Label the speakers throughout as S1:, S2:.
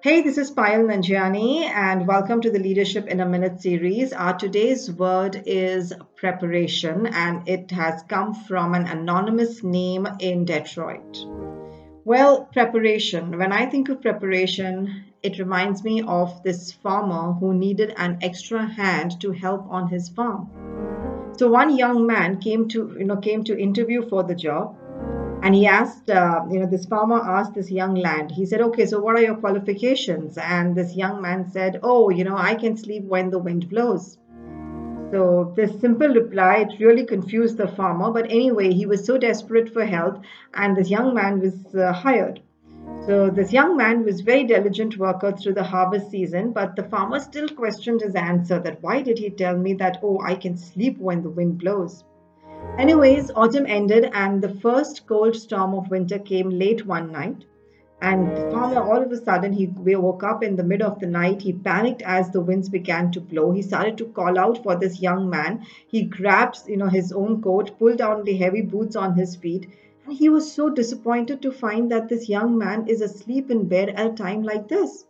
S1: Hey, this is Payal Nanjiani, and welcome to the Leadership in a Minute series. Our today's word is preparation, and it has come from an anonymous name in Detroit. Well, preparation. When I think of preparation, it reminds me of this farmer who needed an extra hand to help on his farm. So one young man came to, you know, came to interview for the job and he asked uh, you know this farmer asked this young lad he said okay so what are your qualifications? And this young man said oh you know i can sleep when the wind blows. So this simple reply it really confused the farmer but anyway he was so desperate for help and this young man was uh, hired. So this young man was very diligent worker through the harvest season but the farmer still questioned his answer that why did he tell me that oh i can sleep when the wind blows Anyways, autumn ended and the first cold storm of winter came late one night. And farmer, all of a sudden, he woke up in the middle of the night. He panicked as the winds began to blow. He started to call out for this young man. He grabbed, you know, his own coat, pulled down the heavy boots on his feet, and he was so disappointed to find that this young man is asleep in bed at a time like this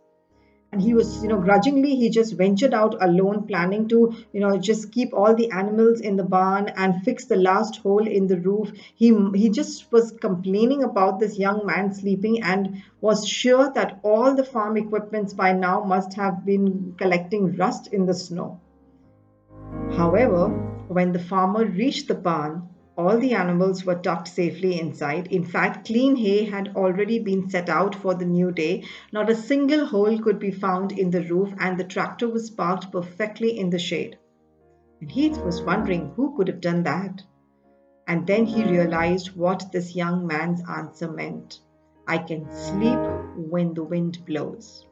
S1: and he was you know grudgingly he just ventured out alone planning to you know just keep all the animals in the barn and fix the last hole in the roof. He he just was complaining about this young man sleeping and was sure that all the farm equipments by now must have been collecting rust in the snow. However when the farmer reached the barn all the animals were tucked safely inside. In fact, clean hay had already been set out for the new day. Not a single hole could be found in the roof, and the tractor was parked perfectly in the shade. And Heath was wondering who could have done that. And then he realized what this young man's answer meant I can sleep when the wind blows.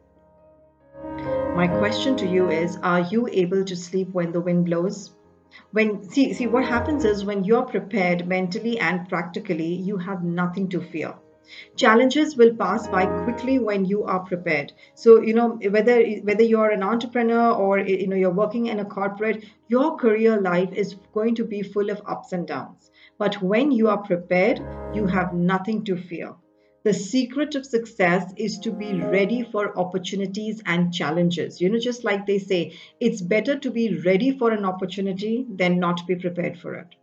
S1: My question to you is Are you able to sleep when the wind blows? When see see what happens is when you're prepared mentally and practically you have nothing to fear. Challenges will pass by quickly when you are prepared. So you know whether whether you're an entrepreneur or you know you're working in a corporate your career life is going to be full of ups and downs. But when you are prepared you have nothing to fear the secret of success is to be ready for opportunities and challenges. You know, just like they say, it's better to be ready for an opportunity than not be prepared for it.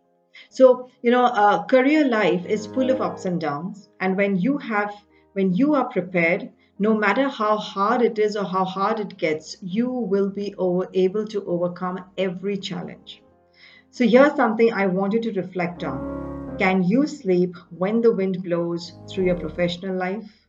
S1: So, you know, uh, career life is full of ups and downs. And when you have, when you are prepared, no matter how hard it is or how hard it gets, you will be over, able to overcome every challenge. So, here's something I want you to reflect on. Can you sleep when the wind blows through your professional life?